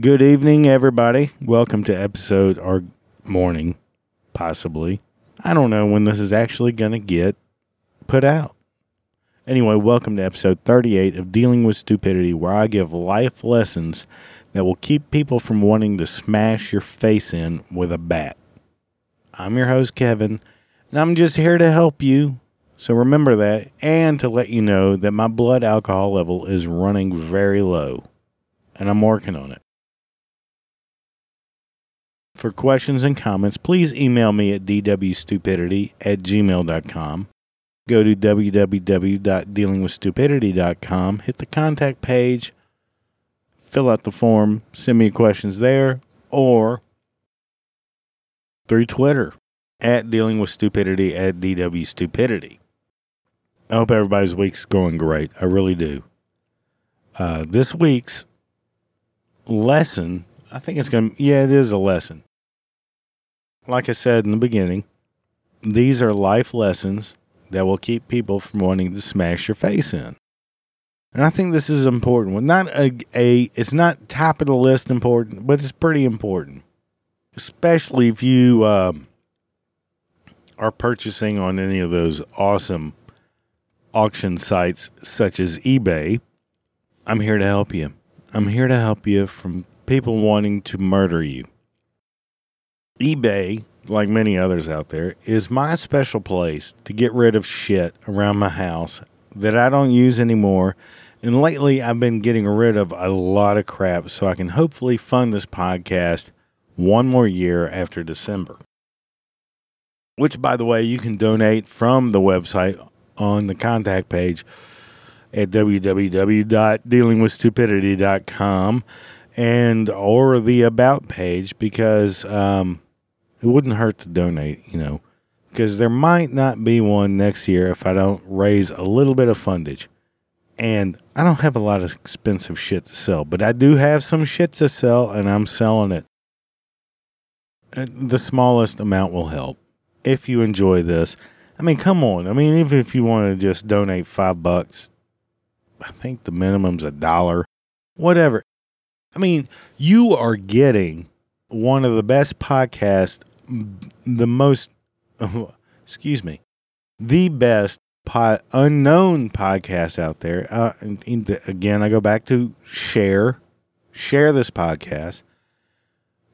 Good evening, everybody. Welcome to episode or morning, possibly. I don't know when this is actually going to get put out. Anyway, welcome to episode 38 of Dealing with Stupidity, where I give life lessons that will keep people from wanting to smash your face in with a bat. I'm your host, Kevin, and I'm just here to help you. So remember that, and to let you know that my blood alcohol level is running very low, and I'm working on it. For questions and comments, please email me at dwstupidity at gmail.com. Go to www.dealingwithstupidity.com, hit the contact page, fill out the form, send me questions there, or through Twitter at Dealing with Stupidity at DWStupidity. I hope everybody's week's going great. I really do. Uh, this week's lesson, I think it's going to, yeah, it is a lesson. Like I said in the beginning, these are life lessons that will keep people from wanting to smash your face in. And I think this is important. Well, not a, a it's not top of the list important, but it's pretty important, especially if you um, are purchasing on any of those awesome auction sites such as eBay. I'm here to help you. I'm here to help you from people wanting to murder you. eBay, like many others out there, is my special place to get rid of shit around my house that I don't use anymore. And lately, I've been getting rid of a lot of crap so I can hopefully fund this podcast one more year after December. Which, by the way, you can donate from the website on the contact page at www.dealingwithstupidity.com and or the about page because um, it wouldn't hurt to donate, you know, because there might not be one next year if I don't raise a little bit of fundage. And I don't have a lot of expensive shit to sell, but I do have some shit to sell and I'm selling it. The smallest amount will help if you enjoy this. I mean, come on. I mean, even if you want to just donate five bucks, I think the minimum's a dollar, whatever. I mean, you are getting one of the best podcasts, the most, excuse me, the best pod, unknown podcast out there. Uh, and, and again, I go back to share, share this podcast.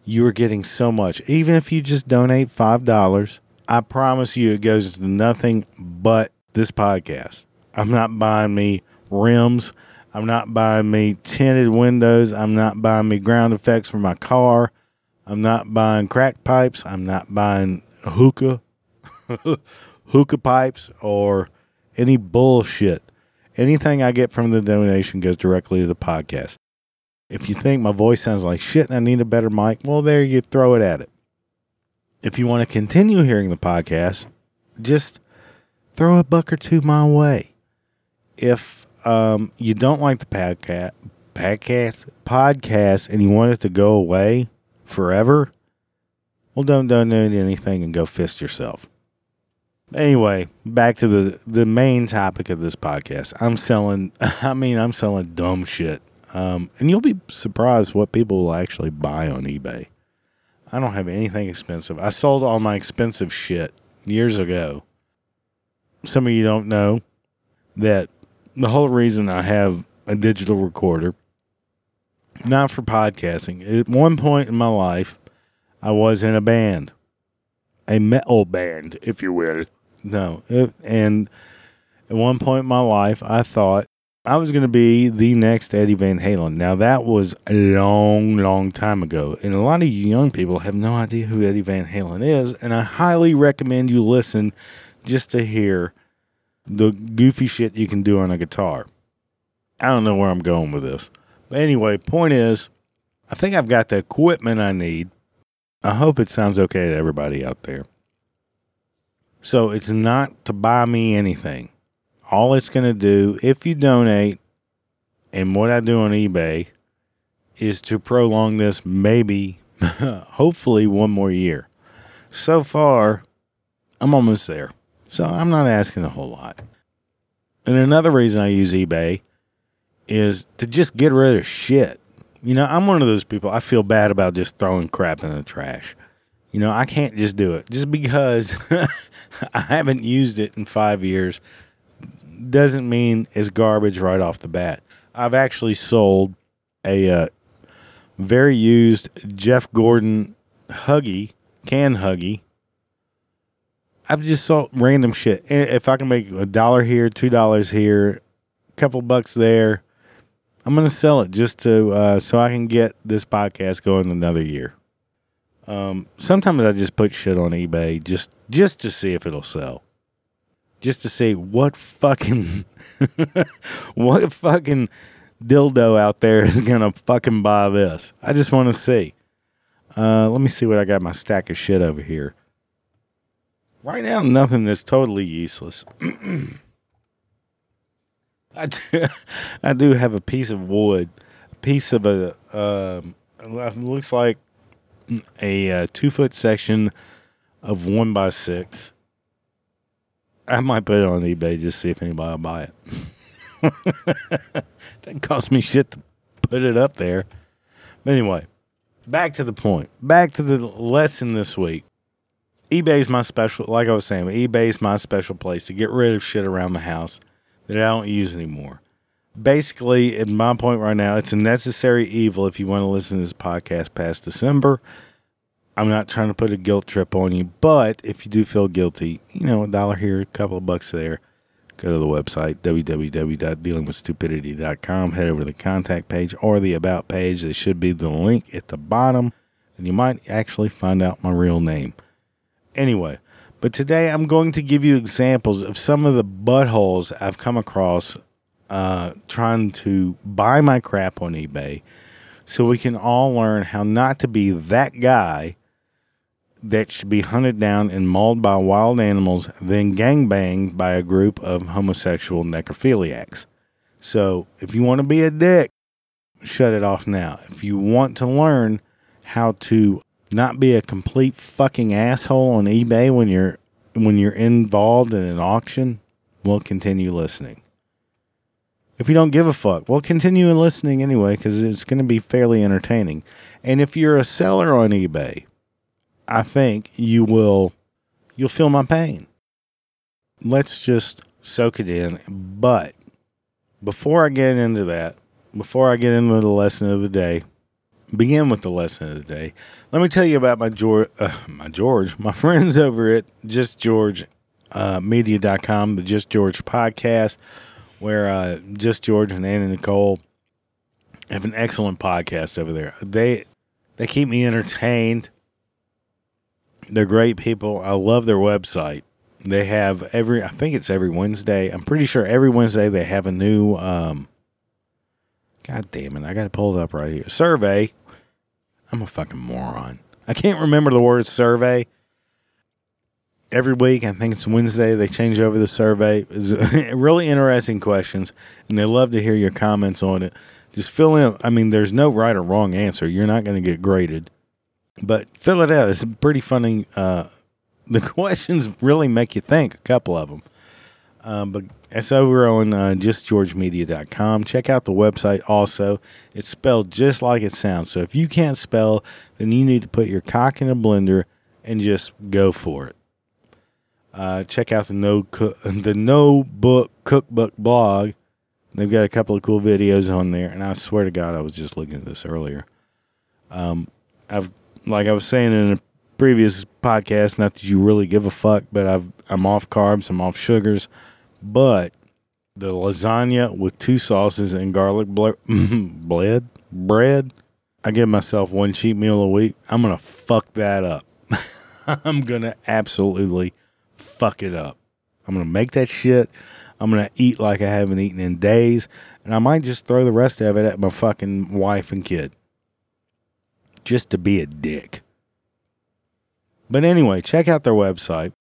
You are getting so much. Even if you just donate five dollars, I promise you, it goes to nothing but this podcast. I'm not buying me rims. I'm not buying me tinted windows. I'm not buying me ground effects for my car. I'm not buying crack pipes. I'm not buying hookah, hookah pipes, or any bullshit. Anything I get from the donation goes directly to the podcast. If you think my voice sounds like shit and I need a better mic, well, there you throw it at it. If you want to continue hearing the podcast, just throw a buck or two my way. If um, you don't like the podcast, podcast, podcast, and you want it to go away forever, well, don't donate anything and go fist yourself. Anyway, back to the the main topic of this podcast. I'm selling. I mean, I'm selling dumb shit, um, and you'll be surprised what people will actually buy on eBay. I don't have anything expensive. I sold all my expensive shit years ago. Some of you don't know that the whole reason I have a digital recorder, not for podcasting. At one point in my life, I was in a band, a metal band, if you will. No, it, and at one point in my life, I thought I was going to be the next Eddie Van Halen. Now, that was a long, long time ago. And a lot of you young people have no idea who Eddie Van Halen is. And I highly recommend you listen just to hear the goofy shit you can do on a guitar. I don't know where I'm going with this. But anyway, point is, I think I've got the equipment I need. I hope it sounds okay to everybody out there. So it's not to buy me anything. All it's going to do, if you donate, and what I do on eBay, is to prolong this maybe, hopefully, one more year. So far, I'm almost there. So I'm not asking a whole lot. And another reason I use eBay is to just get rid of shit. You know, I'm one of those people. I feel bad about just throwing crap in the trash. You know, I can't just do it just because I haven't used it in five years. Doesn't mean it's garbage right off the bat. I've actually sold a uh, very used Jeff Gordon Huggy can Huggy. I've just sold random shit. If I can make a dollar here, two dollars here, a couple bucks there, I'm gonna sell it just to uh, so I can get this podcast going another year. Um, sometimes I just put shit on eBay just just to see if it'll sell. Just to see what fucking what fucking dildo out there is gonna fucking buy this. I just want to see. Uh, let me see what I got my stack of shit over here. Right now, nothing that's totally useless. I do, I do have a piece of wood, a piece of a um, looks like a, uh, two foot section of one by six. I might put it on eBay just see if anybody will buy it. that cost me shit to put it up there. But anyway, back to the point. Back to the lesson this week. eBay is my special, like I was saying, eBay is my special place to get rid of shit around the house that I don't use anymore. Basically, at my point right now, it's a necessary evil if you want to listen to this podcast past December. I'm not trying to put a guilt trip on you, but if you do feel guilty, you know, a dollar here, a couple of bucks there, go to the website, www.dealingwithstupidity.com, head over to the contact page or the about page. There should be the link at the bottom, and you might actually find out my real name. Anyway, but today I'm going to give you examples of some of the buttholes I've come across uh, trying to buy my crap on eBay so we can all learn how not to be that guy that should be hunted down and mauled by wild animals, then gangbanged by a group of homosexual necrophiliacs. So, if you want to be a dick, shut it off now. If you want to learn how to not be a complete fucking asshole on eBay when you're when you're involved in an auction, we'll continue listening. If you don't give a fuck, well, continue listening anyway because it's going to be fairly entertaining. And if you're a seller on eBay, I think you will you'll feel my pain. Let's just soak it in. But before I get into that, before I get into the lesson of the day, begin with the lesson of the day. Let me tell you about my George, uh, my George, my friends over at Just George uh, Media.com, the Just George podcast, where uh, Just George and Anna Nicole have an excellent podcast over there. They they keep me entertained. They're great people. I love their website. They have every, I think it's every Wednesday. I'm pretty sure every Wednesday they have a new, um, God damn it, I got to pull it up right here. Survey. I'm a fucking moron. I can't remember the word survey. Every week, I think it's Wednesday, they change over the survey. It's really interesting questions, and they love to hear your comments on it. Just fill in. I mean, there's no right or wrong answer. You're not going to get graded. But fill it out. It's pretty funny. Uh, the questions really make you think, a couple of them. Um, but it's over on uh, justgeorgemedia.com. Check out the website also. It's spelled just like it sounds. So if you can't spell, then you need to put your cock in a blender and just go for it. Uh, check out the no Co- the no book cookbook blog. They've got a couple of cool videos on there, and I swear to God, I was just looking at this earlier. Um, I've like I was saying in a previous podcast, not that you really give a fuck, but I've I'm off carbs, I'm off sugars, but the lasagna with two sauces and garlic ble- bread bread. I give myself one cheat meal a week. I'm gonna fuck that up. I'm gonna absolutely fuck it up. I'm gonna make that shit. I'm gonna eat like I haven't eaten in days, and I might just throw the rest of it at my fucking wife and kid just to be a dick. But anyway, check out their website,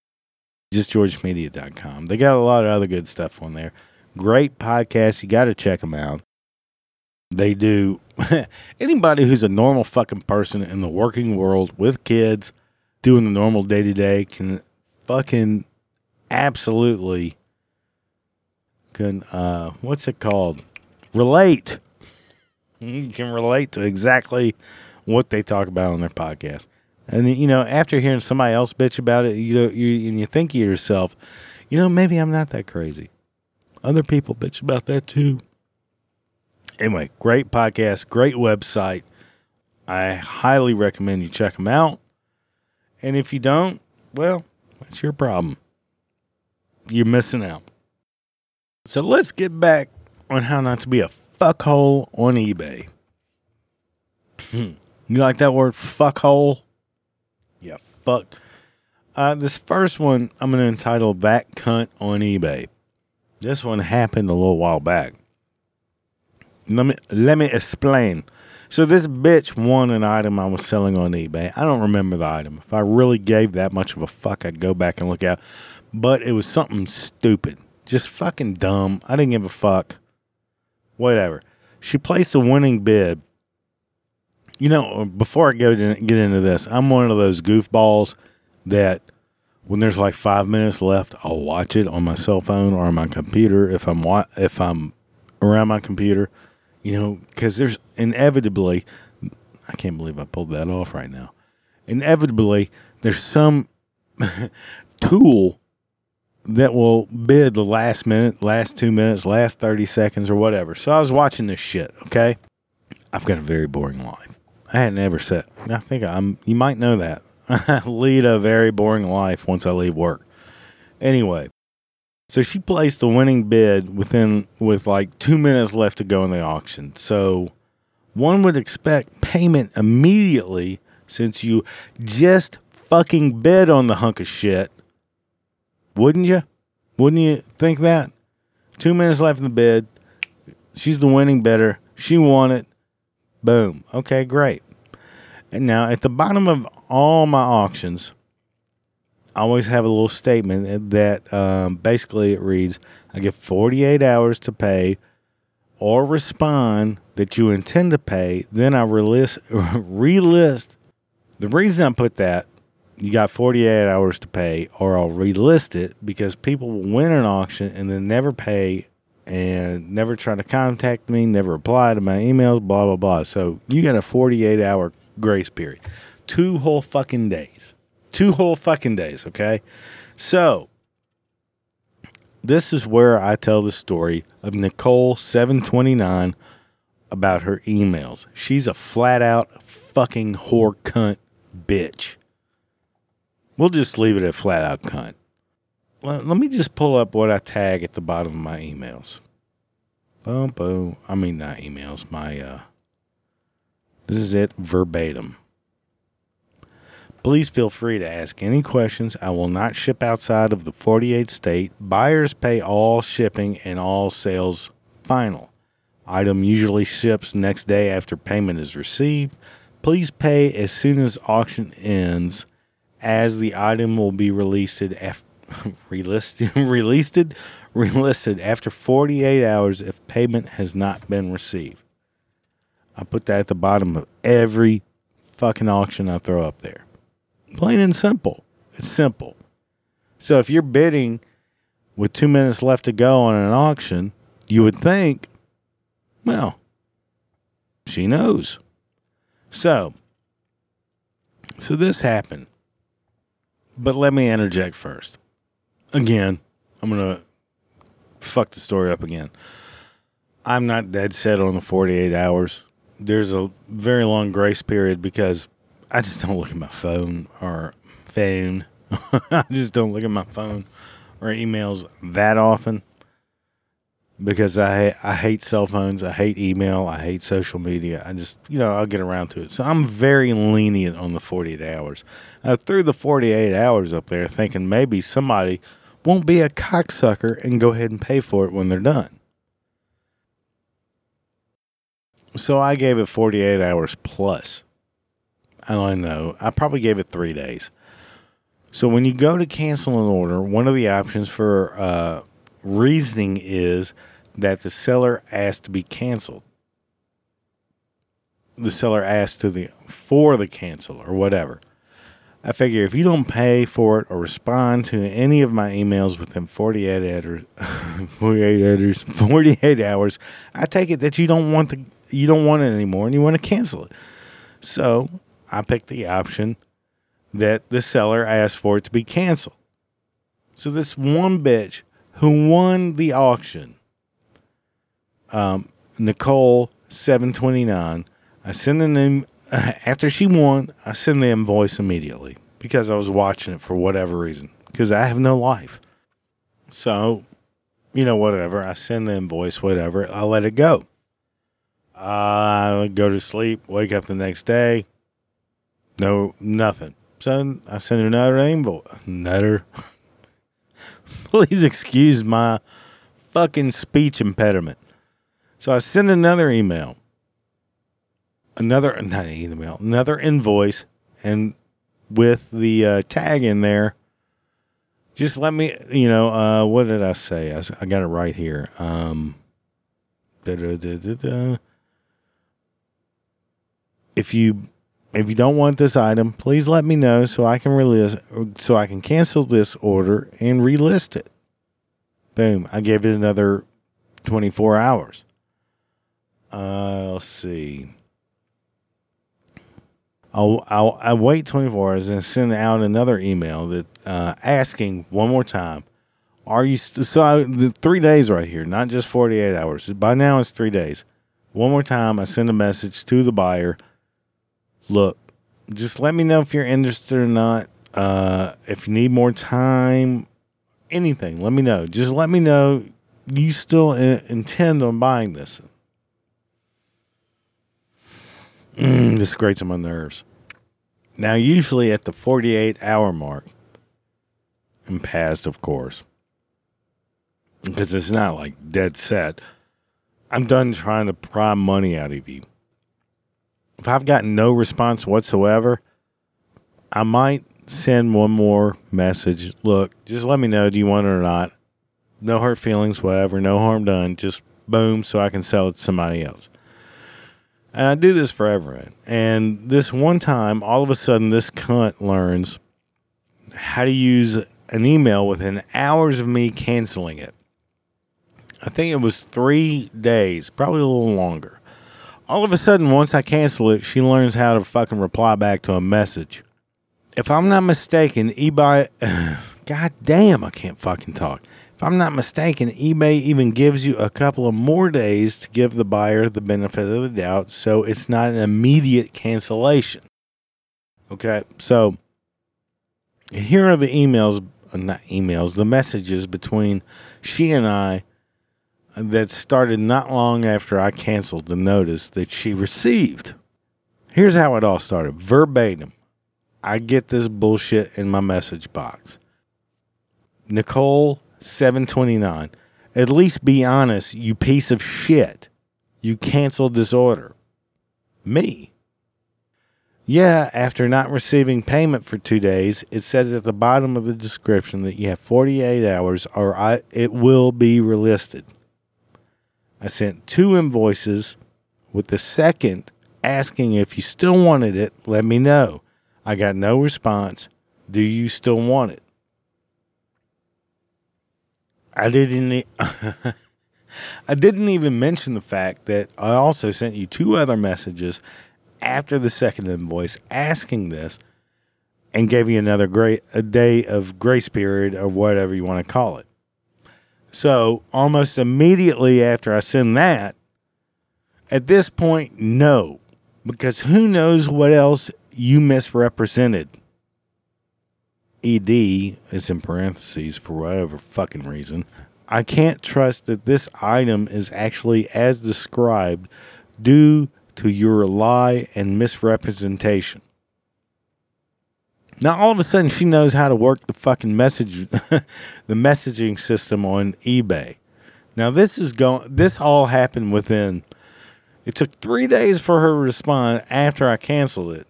justgeorgemedia.com. They got a lot of other good stuff on there. Great podcast. You got to check them out. They do. anybody who's a normal fucking person in the working world with kids doing the normal day to day can fucking absolutely can uh what's it called relate you can relate to exactly what they talk about on their podcast. And you know, after hearing somebody else bitch about it, you you and you think to yourself, you know, maybe I'm not that crazy. Other people bitch about that too. Anyway, great podcast, great website. I highly recommend you check them out. And if you don't, well, that's your problem. You're missing out. So let's get back on how not to be a fuckhole on eBay. you like that word, fuckhole? Fuck. Uh, this first one I'm going to entitle That Cunt on eBay. This one happened a little while back. Let me let me explain. So this bitch won an item I was selling on eBay. I don't remember the item. If I really gave that much of a fuck, I'd go back and look at. But it was something stupid, just fucking dumb. I didn't give a fuck. Whatever. She placed a winning bid. You know, before I go get into this, I'm one of those goofballs that when there's like five minutes left, I'll watch it on my cell phone or on my computer if I'm wa- if I'm around my computer you know, because there's inevitably, I can't believe I pulled that off right now. Inevitably, there's some tool that will bid the last minute, last two minutes, last 30 seconds, or whatever. So I was watching this shit, okay? I've got a very boring life. I had never said, I think I'm, you might know that. I lead a very boring life once I leave work. Anyway, so she placed the winning bid within with like two minutes left to go in the auction. So one would expect payment immediately since you just fucking bid on the hunk of shit. Wouldn't you? Wouldn't you think that? Two minutes left in the bid. She's the winning bidder. She won it. Boom. Okay, great. And now at the bottom of all my auctions, I always have a little statement that um, basically it reads I get 48 hours to pay or respond that you intend to pay. Then I relist, relist. The reason I put that, you got 48 hours to pay, or I'll relist it because people will win an auction and then never pay and never try to contact me, never reply to my emails, blah, blah, blah. So you got a 48 hour grace period. Two whole fucking days. Two whole fucking days, okay? So, this is where I tell the story of Nicole 729 about her emails. She's a flat out fucking whore cunt bitch. We'll just leave it at flat out cunt. Let, let me just pull up what I tag at the bottom of my emails. Boom, boom. I mean, not emails. My, uh, this is it verbatim. Please feel free to ask any questions. I will not ship outside of the 48 state. Buyers pay all shipping and all sales final. Item usually ships next day after payment is received. Please pay as soon as auction ends as the item will be released after relisted relisted relisted after 48 hours if payment has not been received. I put that at the bottom of every fucking auction I throw up there. Plain and simple. It's simple. So if you're bidding with two minutes left to go on an auction, you would think, well, she knows. So, so this happened. But let me interject first. Again, I'm going to fuck the story up again. I'm not dead set on the 48 hours. There's a very long grace period because I just don't look at my phone or phone. I just don't look at my phone or emails that often because I I hate cell phones. I hate email. I hate social media. I just you know I'll get around to it. So I'm very lenient on the 48 hours. I threw the 48 hours up there, thinking maybe somebody won't be a cocksucker and go ahead and pay for it when they're done. So I gave it 48 hours plus. I don't know. I probably gave it three days. So when you go to cancel an order, one of the options for uh, reasoning is that the seller asked to be canceled. The seller asked to the for the cancel or whatever. I figure if you don't pay for it or respond to any of my emails within 48 hours, 48 hours, 48 hours, I take it that you don't want the you don't want it anymore and you want to cancel it. So I picked the option that the seller asked for it to be canceled. So this one bitch who won the auction, um, Nicole seven twenty nine, I sent an after she won, I sent the invoice immediately because I was watching it for whatever reason because I have no life. So, you know, whatever. I send the invoice, whatever. I let it go. I go to sleep, wake up the next day, no, nothing. So I send another invoice. Another. Please excuse my fucking speech impediment. So I send another email, another not email, another invoice, and with the uh, tag in there. Just let me, you know, uh, what did I say? I, I got it right here. Um, if you if you don't want this item, please let me know so I can release so I can cancel this order and relist it. Boom! I gave it another 24 hours. Uh, let's see. I'll, I'll, I'll wait 24 hours and send out another email that uh, asking one more time. Are you st- so? I, the three days right here, not just 48 hours. By now it's three days. One more time, I send a message to the buyer. Look, just let me know if you're interested or not. Uh, if you need more time, anything, let me know. Just let me know you still in- intend on buying this. Mm, this grates on my nerves. Now, usually at the 48 hour mark, and past, of course, because it's not like dead set, I'm done trying to pry money out of you. If I've gotten no response whatsoever, I might send one more message. Look, just let me know do you want it or not. No hurt feelings, whatever, no harm done. Just boom, so I can sell it to somebody else. And I do this for everyone. And this one time, all of a sudden, this cunt learns how to use an email within hours of me canceling it. I think it was three days, probably a little longer. All of a sudden, once I cancel it, she learns how to fucking reply back to a message. If I'm not mistaken, eBay. God damn, I can't fucking talk. If I'm not mistaken, eBay even gives you a couple of more days to give the buyer the benefit of the doubt, so it's not an immediate cancellation. Okay, so here are the emails, uh, not emails, the messages between she and I that started not long after I canceled the notice that she received. Here's how it all started verbatim. I get this bullshit in my message box. Nicole 729. At least be honest, you piece of shit. You canceled this order. Me. Yeah, after not receiving payment for two days, it says at the bottom of the description that you have 48 hours or I, it will be relisted. I sent two invoices with the second asking if you still wanted it, let me know. I got no response. Do you still want it? I didn't. I didn't even mention the fact that I also sent you two other messages after the second invoice asking this, and gave you another great a day of grace period or whatever you want to call it. So almost immediately after I send that, at this point, no, because who knows what else you misrepresented. ED is in parentheses for whatever fucking reason. I can't trust that this item is actually as described due to your lie and misrepresentation. Now all of a sudden she knows how to work the fucking message the messaging system on eBay. Now this is going this all happened within it took 3 days for her to respond after I canceled it.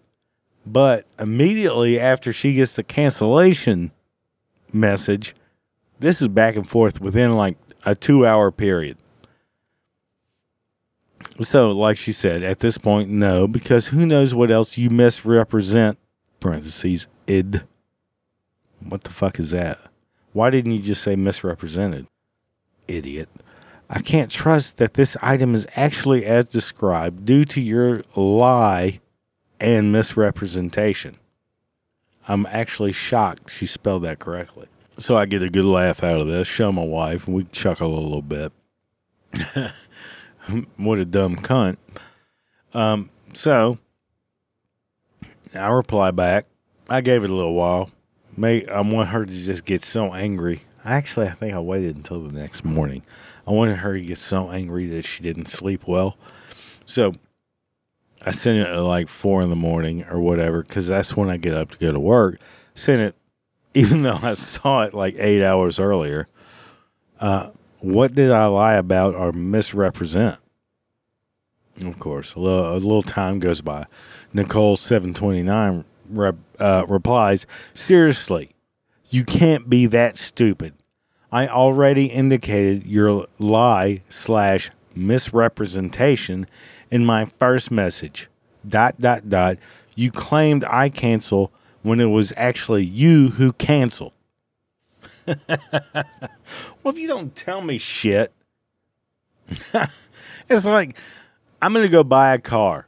But immediately after she gets the cancellation message, this is back and forth within like a 2-hour period. So, like she said, at this point, no, because who knows what else you misrepresent, parentheses, id. What the fuck is that? Why didn't you just say misrepresented? Idiot. I can't trust that this item is actually as described due to your lie and misrepresentation. I'm actually shocked she spelled that correctly. So I get a good laugh out of this, show my wife, and we chuckle a little bit. what a dumb cunt. Um, so I reply back. I gave it a little while. May I want her to just get so angry. Actually, I think I waited until the next morning. I wanted her to get so angry that she didn't sleep well. So I sent it at like four in the morning or whatever, because that's when I get up to go to work. Sent it, even though I saw it like eight hours earlier. Uh, what did I lie about or misrepresent? Of course, a little, a little time goes by. Nicole seven twenty nine rep, uh, replies, "Seriously, you can't be that stupid. I already indicated your lie slash misrepresentation in my first message. Dot dot dot. You claimed I cancel when it was actually you who canceled. well, if you don't tell me shit, it's like I'm gonna go buy a car,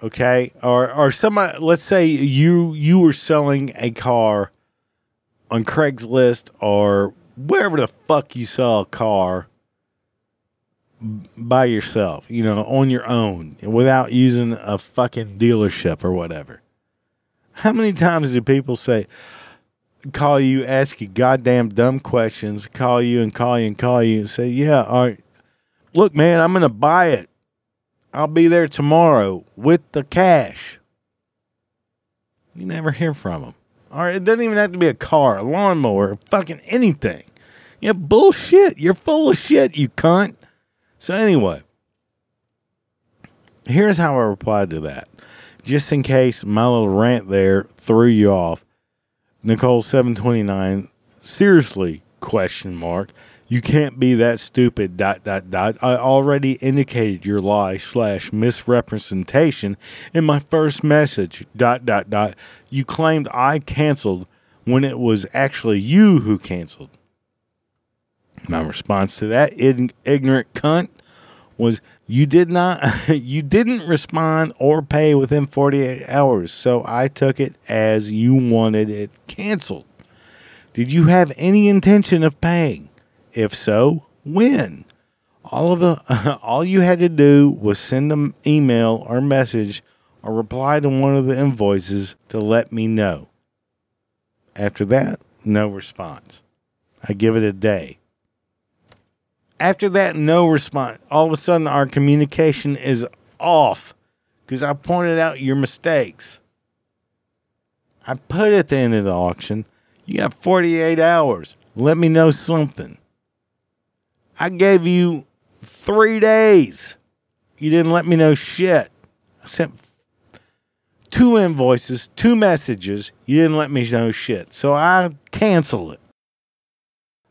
okay? Or or somebody. Let's say you you were selling a car on Craigslist or wherever the fuck you sell a car by yourself, you know, on your own without using a fucking dealership or whatever. How many times do people say, call you, ask you goddamn dumb questions, call you and call you and call you and say, yeah, all right, look, man, I'm going to buy it. I'll be there tomorrow with the cash. You never hear from them. All right, it doesn't even have to be a car, a lawnmower, fucking anything. Yeah, bullshit. You're full of shit, you cunt. So, anyway, here's how I replied to that. Just in case my little rant there threw you off. Nicole 729, seriously, question mark. You can't be that stupid, dot, dot, dot. I already indicated your lie slash misrepresentation in my first message, dot, dot, dot. You claimed I canceled when it was actually you who canceled. My response to that ignorant cunt was you did not you didn't respond or pay within 48 hours, so I took it as you wanted it canceled. Did you have any intention of paying? If so, when? All of the all you had to do was send an email or message or reply to one of the invoices to let me know. After that, no response. I give it a day after that, no response. All of a sudden, our communication is off because I pointed out your mistakes. I put at the end of the auction, you got 48 hours. Let me know something. I gave you three days. You didn't let me know shit. I sent two invoices, two messages. You didn't let me know shit. So I cancel it.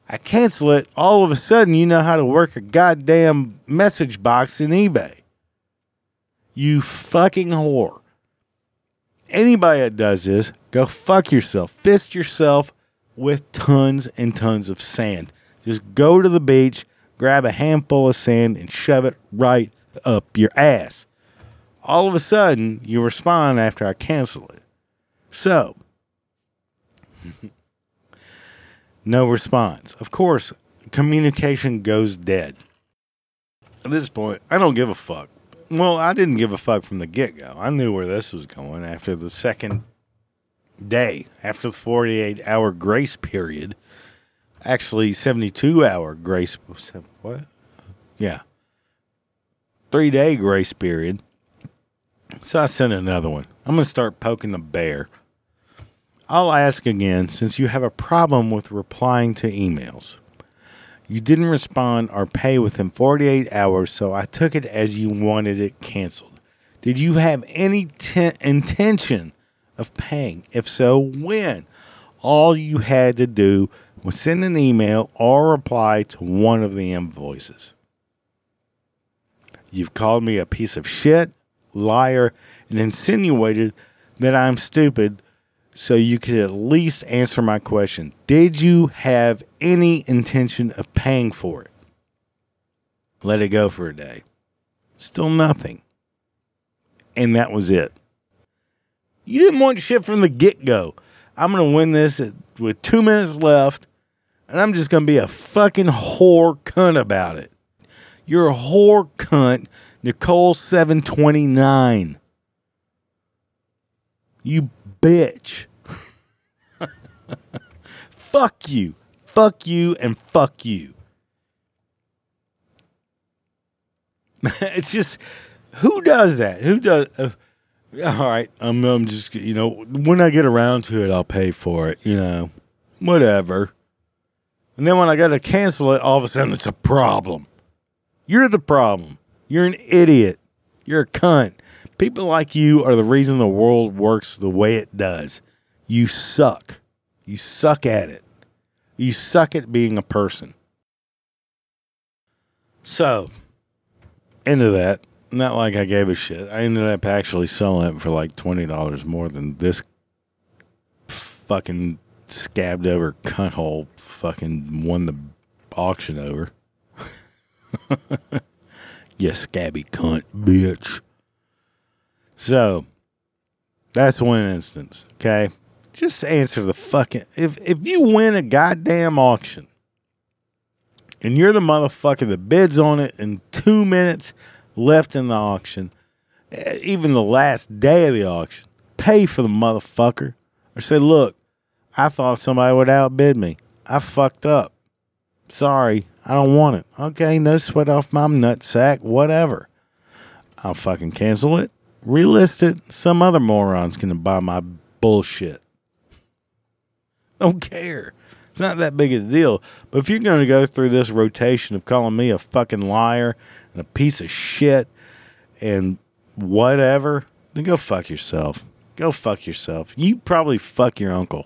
I cancel it, all of a sudden you know how to work a goddamn message box in eBay. You fucking whore. Anybody that does this, go fuck yourself. Fist yourself with tons and tons of sand. Just go to the beach, grab a handful of sand, and shove it right up your ass. All of a sudden, you respond after I cancel it. So, No response. Of course, communication goes dead. At this point, I don't give a fuck. Well, I didn't give a fuck from the get go. I knew where this was going after the second day, after the 48 hour grace period. Actually, 72 hour grace. What? Yeah. Three day grace period. So I sent another one. I'm going to start poking the bear. I'll ask again since you have a problem with replying to emails. You didn't respond or pay within 48 hours, so I took it as you wanted it canceled. Did you have any t- intention of paying? If so, when? All you had to do was send an email or reply to one of the invoices. You've called me a piece of shit, liar, and insinuated that I'm stupid so you could at least answer my question. Did you have any intention of paying for it? let it go for a day. Still nothing. And that was it. You didn't want shit from the get go. I'm going to win this with two minutes left, and I'm just going to be a fucking whore cunt about it. You're a whore cunt, Nicole 729. You bitch. fuck you. Fuck you and fuck you. it's just who does that? Who does? Uh, all right, I'm, I'm just you know when I get around to it, I'll pay for it. You know, whatever. And then when I got to cancel it, all of a sudden it's a problem. You're the problem. You're an idiot. You're a cunt. People like you are the reason the world works the way it does. You suck. You suck at it. You suck at being a person. So, into that, not like I gave a shit. I ended up actually selling it for like $20 more than this fucking scabbed over cunt hole fucking won the auction over. you scabby cunt, bitch. So, that's one instance, okay? Just answer the fucking if if you win a goddamn auction and you're the motherfucker that bids on it in 2 minutes left in the auction, eh, even the last day of the auction, pay for the motherfucker or say, "Look, I thought somebody would outbid me. I fucked up. Sorry, I don't want it. Okay, no sweat off my nutsack, whatever. I'll fucking cancel it, relist it. Some other morons can buy my bullshit. Don't care. It's not that big a deal. But if you're going to go through this rotation of calling me a fucking liar and a piece of shit and whatever, then go fuck yourself. Go fuck yourself. You probably fuck your uncle.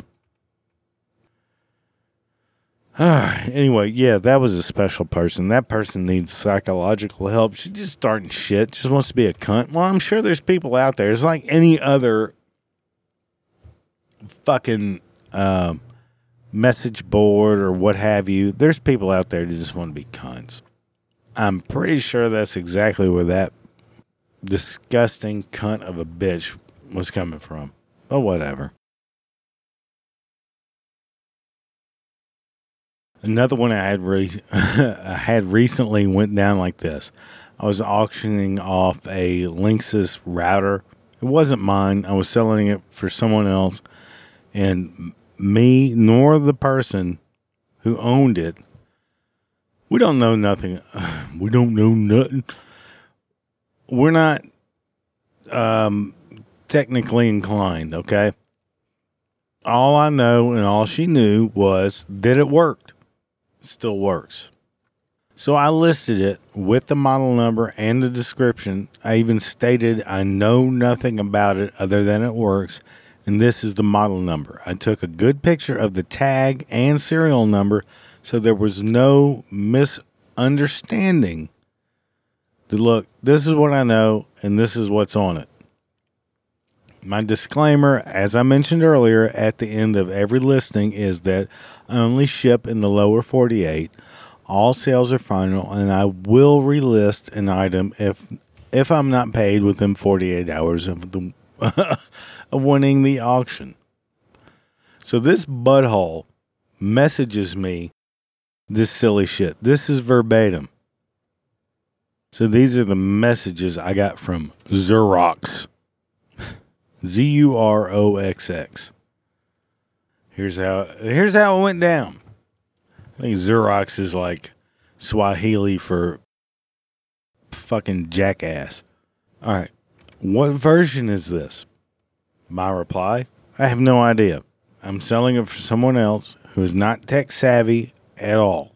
anyway, yeah, that was a special person. That person needs psychological help. She's just starting shit. Just wants to be a cunt. Well, I'm sure there's people out there. It's like any other fucking uh, message board or what have you. There's people out there that just want to be cunts. I'm pretty sure that's exactly where that disgusting cunt of a bitch was coming from. But whatever. Another one I had re- I had recently went down like this. I was auctioning off a Linksys router. It wasn't mine. I was selling it for someone else, and me nor the person who owned it. We don't know nothing. We don't know nothing. We're not um, technically inclined. Okay. All I know and all she knew was that it worked still works. So I listed it with the model number and the description. I even stated I know nothing about it other than it works, and this is the model number. I took a good picture of the tag and serial number so there was no misunderstanding. Look, this is what I know, and this is what's on it. My disclaimer, as I mentioned earlier, at the end of every listing is that I only ship in the lower 48. All sales are final, and I will relist an item if if I'm not paid within 48 hours of the of winning the auction. So this butthole messages me this silly shit. This is verbatim. So these are the messages I got from Zuroxx. Z U R O X X. Here's how here's how it went down. I think Zuroxx is like Swahili for fucking jackass. All right. What version is this? My reply, I have no idea. I'm selling it for someone else who is not tech savvy at all.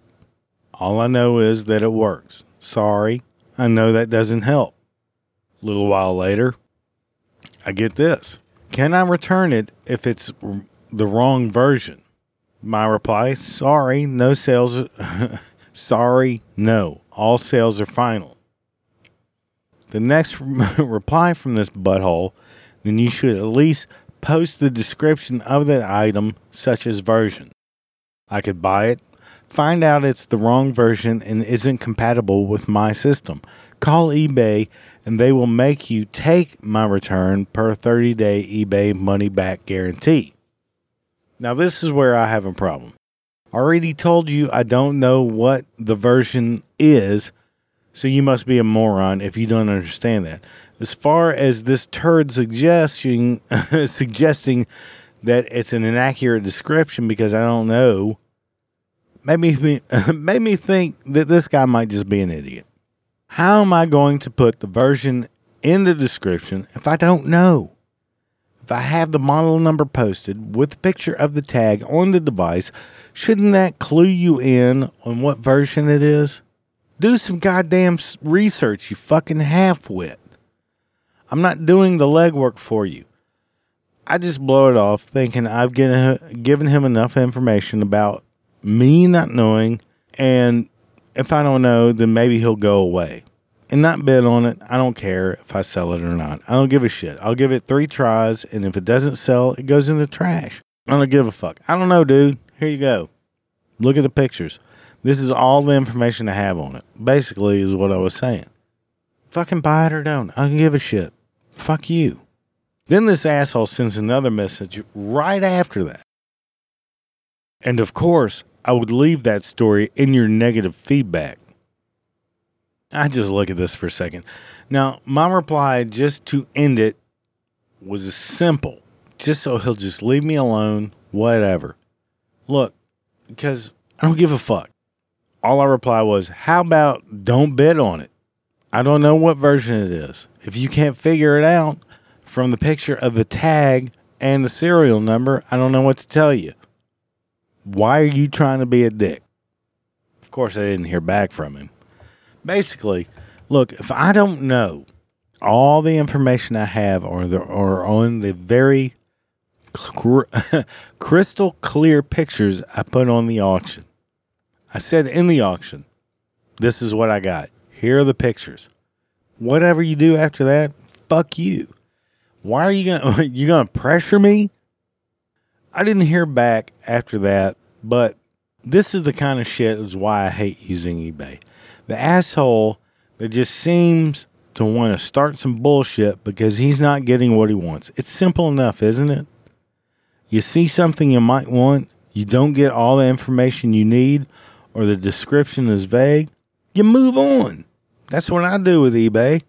All I know is that it works. Sorry, I know that doesn't help. A little while later, I get this. Can I return it if it's the wrong version? My reply, sorry, no sales. sorry, no. All sales are final. The next reply from this butthole, then you should at least post the description of that item, such as version. I could buy it, Find out it's the wrong version and isn't compatible with my system. Call eBay and they will make you take my return per 30 day eBay money back guarantee. Now, this is where I have a problem. I already told you I don't know what the version is, so you must be a moron if you don't understand that. As far as this turd suggesting suggesting that it's an inaccurate description because I don't know, made me made me think that this guy might just be an idiot. How am I going to put the version in the description if I don't know? If I have the model number posted with the picture of the tag on the device, shouldn't that clue you in on what version it is? Do some goddamn research, you fucking half-wit. I'm not doing the legwork for you. I just blow it off thinking I've given, him enough information about me not knowing and if I don't know, then maybe he'll go away and not bid on it. I don't care if I sell it or not. I don't give a shit. I'll give it three tries, and if it doesn't sell, it goes in the trash. I don't give a fuck. I don't know, dude. Here you go. Look at the pictures. This is all the information I have on it. Basically, is what I was saying. Fucking buy it or don't. I don't give a shit. Fuck you. Then this asshole sends another message right after that. And of course, I would leave that story in your negative feedback. I just look at this for a second. Now, my reply just to end it was a simple, just so he'll just leave me alone, whatever. Look, because I don't give a fuck. All I reply was, How about don't bid on it? I don't know what version it is. If you can't figure it out from the picture of the tag and the serial number, I don't know what to tell you. Why are you trying to be a dick? Of course, I didn't hear back from him. Basically, look, if I don't know all the information I have or, the, or on the very crystal clear pictures I put on the auction, I said in the auction, this is what I got. Here are the pictures. Whatever you do after that, fuck you. Why are you gonna you gonna pressure me? I didn't hear back after that, but this is the kind of shit is why I hate using eBay. The asshole that just seems to want to start some bullshit because he's not getting what he wants. It's simple enough, isn't it? You see something you might want, you don't get all the information you need, or the description is vague, you move on. That's what I do with eBay.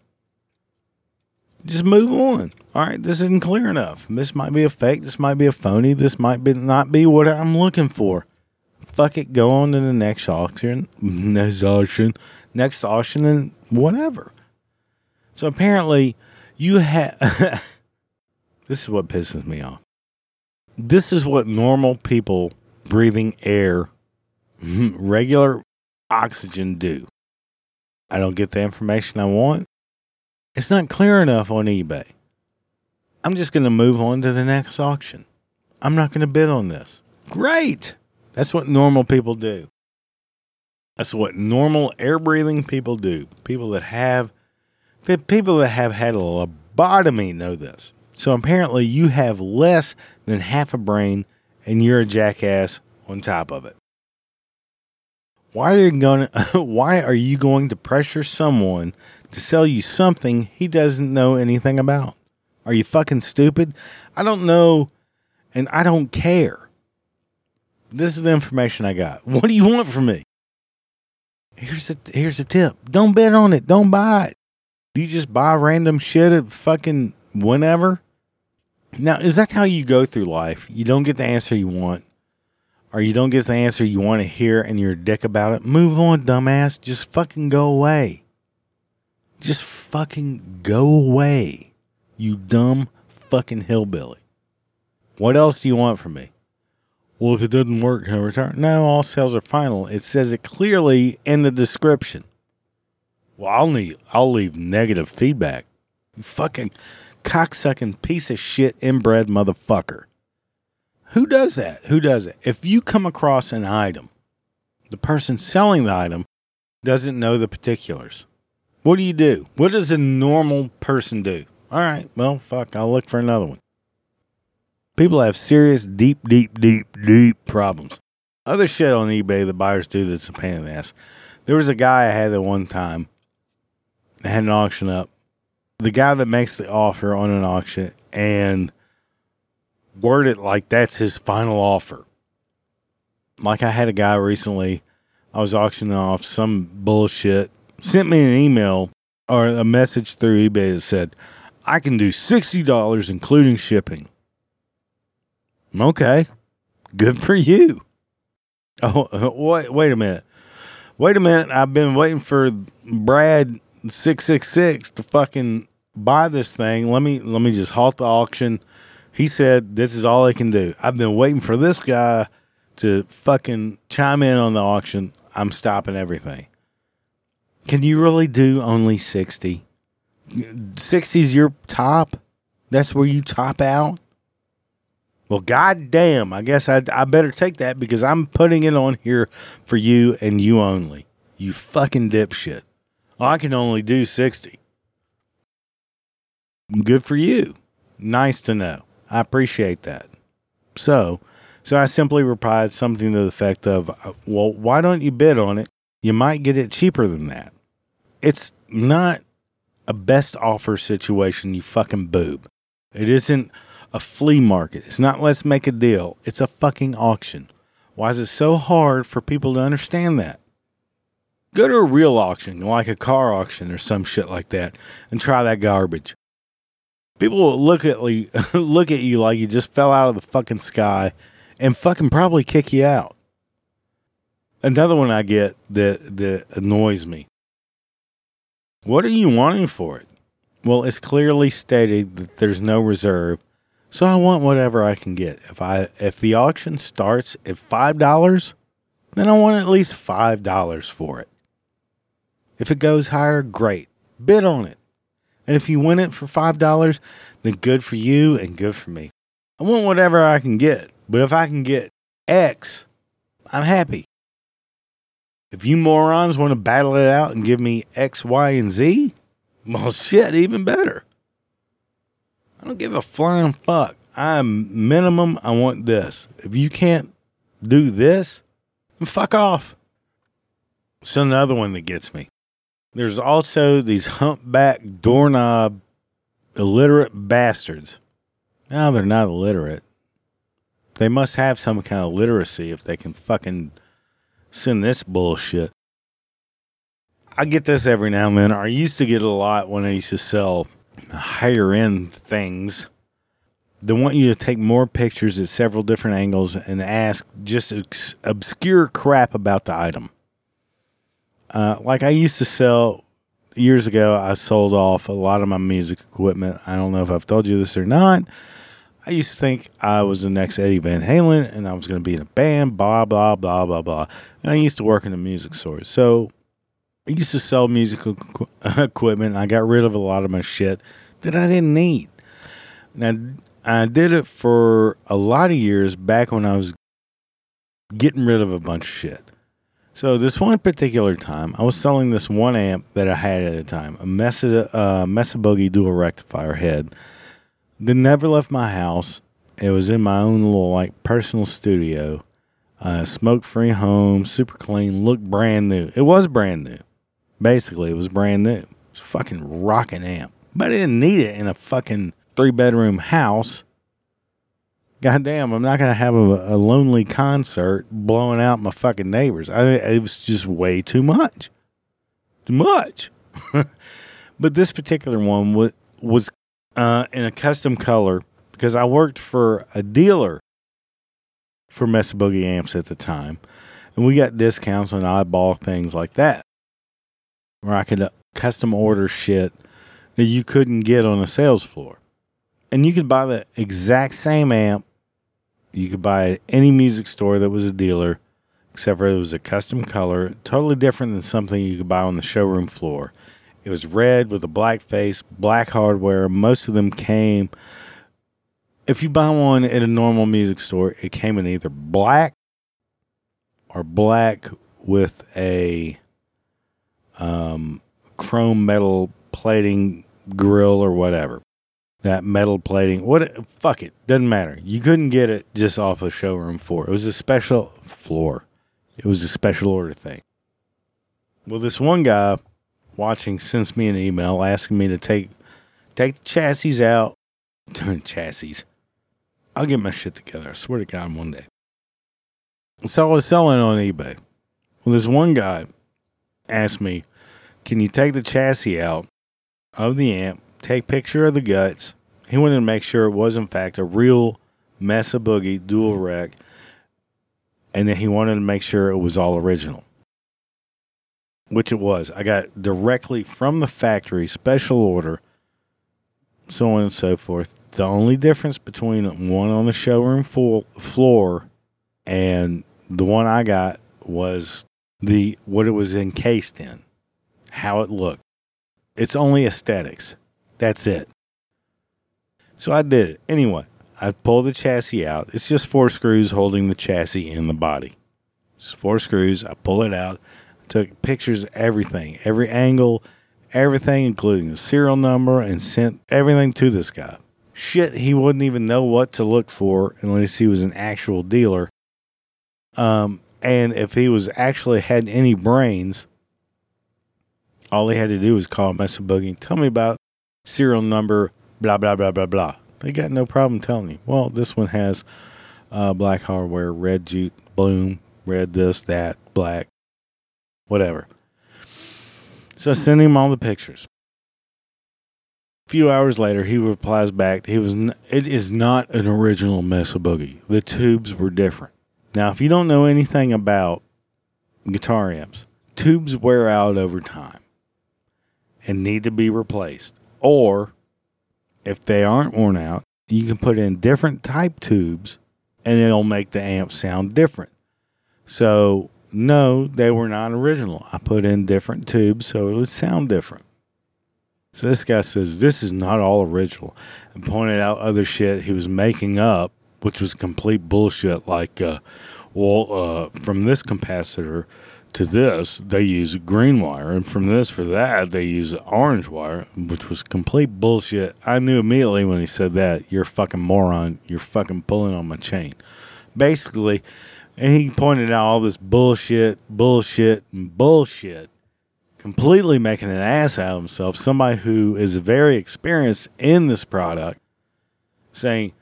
Just move on all right, this isn't clear enough. This might be a fake. This might be a phony. This might be not be what I'm looking for. Fuck it. Go on to the next auction, next auction, next auction, and whatever. So apparently, you have. this is what pisses me off. This is what normal people breathing air, regular oxygen do. I don't get the information I want. It's not clear enough on eBay. I'm just going to move on to the next auction. I'm not going to bid on this. Great. That's what normal people do. That's what normal air breathing people do. People that have the people that have had a lobotomy know this. So apparently you have less than half a brain and you're a jackass on top of it. Why are you going to, why are you going to pressure someone to sell you something he doesn't know anything about? Are you fucking stupid? I don't know and I don't care. This is the information I got. What do you want from me? Here's a here's a tip. Don't bet on it. Don't buy it. You just buy random shit at fucking whenever. Now, is that how you go through life? You don't get the answer you want, or you don't get the answer you want to hear and you're a dick about it. Move on, dumbass. Just fucking go away. Just fucking go away you dumb fucking hillbilly. What else do you want from me? Well, if it doesn't work, can I return? No, all sales are final. It says it clearly in the description. Well, I'll need, I'll leave negative feedback. You fucking cocksucking piece of shit inbred motherfucker. Who does that? Who does it? If you come across an item, the person selling the item doesn't know the particulars. What do you do? What does a normal person do? All right, well, fuck, I'll look for another one. People have serious, deep, deep, deep, deep problems. other shit on eBay the buyers do that's a pain in the ass. There was a guy I had at one time that had an auction up. The guy that makes the offer on an auction and word it like that's his final offer. Like I had a guy recently, I was auctioning off some bullshit, sent me an email or a message through eBay that said, I can do $60 including shipping. Okay. Good for you. Oh, wait, wait a minute. Wait a minute. I've been waiting for Brad 666 to fucking buy this thing. Let me let me just halt the auction. He said this is all I can do. I've been waiting for this guy to fucking chime in on the auction. I'm stopping everything. Can you really do only 60? 60 is your top? That's where you top out? Well, goddamn, I guess I, I better take that because I'm putting it on here for you and you only. You fucking dipshit. I can only do 60. Good for you. Nice to know. I appreciate that. So, so I simply replied something to the effect of, uh, well, why don't you bid on it? You might get it cheaper than that. It's not a best offer situation, you fucking boob. It isn't a flea market. It's not let's make a deal. It's a fucking auction. Why is it so hard for people to understand that? Go to a real auction, like a car auction or some shit like that, and try that garbage. People will look at you, look at you like you just fell out of the fucking sky and fucking probably kick you out. Another one I get that that annoys me. What are you wanting for it? Well, it's clearly stated that there's no reserve so I want whatever I can get. If I if the auction starts at five dollars, then I want at least five dollars for it. If it goes higher, great. Bid on it. And if you win it for five dollars, then good for you and good for me. I want whatever I can get. But if I can get X, I'm happy. If you morons want to battle it out and give me X, Y, and Z, well, shit, even better. I don't give a flying fuck. I'm minimum. I want this. If you can't do this, fuck off. It's another one that gets me. There's also these humpback doorknob illiterate bastards. Now they're not illiterate. They must have some kind of literacy if they can fucking send this bullshit. I get this every now and then. I used to get it a lot when I used to sell higher end things, they want you to take more pictures at several different angles and ask just obscure crap about the item. Uh, like I used to sell years ago, I sold off a lot of my music equipment. I don't know if I've told you this or not. I used to think I was the next Eddie Van Halen and I was going to be in a band, blah, blah, blah, blah, blah. And I used to work in a music store. So I used to sell musical equipment. I got rid of a lot of my shit that I didn't need. Now, I did it for a lot of years back when I was getting rid of a bunch of shit. So this one particular time, I was selling this one amp that I had at a time, a Mesa, uh, Mesa Boogie dual rectifier head that never left my house. It was in my own little like personal studio, uh, smoke free home, super clean, looked brand new. It was brand new. Basically, it was brand new. It was fucking rocking amp. But I didn't need it in a fucking three bedroom house. Goddamn, I'm not gonna have a, a, lonely concert blowing out my fucking neighbors. I, it was just way too much, too much. but this particular one was was uh, in a custom color because I worked for a dealer for Mesa Boogie amps at the time, and we got discounts on oddball things like that where I could uh, custom order shit that you couldn't get on a sales floor. And you could buy the exact same amp. You could buy at any music store that was a dealer, except for it was a custom color, totally different than something you could buy on the showroom floor. It was red with a black face, black hardware. Most of them came. If you buy one at a normal music store, it came in either black or black with a um, chrome metal plating grill or whatever. That metal plating. What? Fuck it, doesn't matter. You couldn't get it just off a showroom floor. It was a special floor. It was a special order thing. Well, this one guy watching sends me an email asking me to take take the chassis out. chassis. I'll get my shit together. I swear to God, one day. So I was selling on eBay. Well, this one guy asked me, "Can you take the chassis out of the amp take picture of the guts. He wanted to make sure it was in fact a real Mesa Boogie dual rec, and then he wanted to make sure it was all original, which it was. I got directly from the factory, special order, so on and so forth. The only difference between one on the showroom floor and the one I got was the what it was encased in, how it looked. It's only aesthetics. That's it. So I did it. Anyway, I pulled the chassis out. It's just four screws holding the chassis in the body. Just four screws. I pull it out. Took pictures of everything, every angle, everything, including the serial number, and sent everything to this guy. Shit, he wouldn't even know what to look for unless he was an actual dealer. Um, and if he was actually had any brains, all he had to do was call Mesa Boogie. Tell me about serial number, blah, blah, blah, blah, blah. They got no problem telling you. Well, this one has uh, black hardware, red jute, bloom, red this, that, black, whatever. So I send him all the pictures. A few hours later, he replies back. He was. N- it is not an original Mesa Boogie. The tubes were different. Now, if you don't know anything about guitar amps, tubes wear out over time and need to be replaced. Or if they aren't worn out, you can put in different type tubes and it'll make the amp sound different. So, no, they were not original. I put in different tubes so it would sound different. So this guy says this is not all original and pointed out other shit he was making up, which was complete bullshit. Like, uh, well, uh, from this capacitor, to this, they use green wire, and from this for that, they use orange wire, which was complete bullshit. I knew immediately when he said that, you're a fucking moron. You're fucking pulling on my chain. Basically, and he pointed out all this bullshit, bullshit, and bullshit, completely making an ass out of himself. Somebody who is very experienced in this product saying,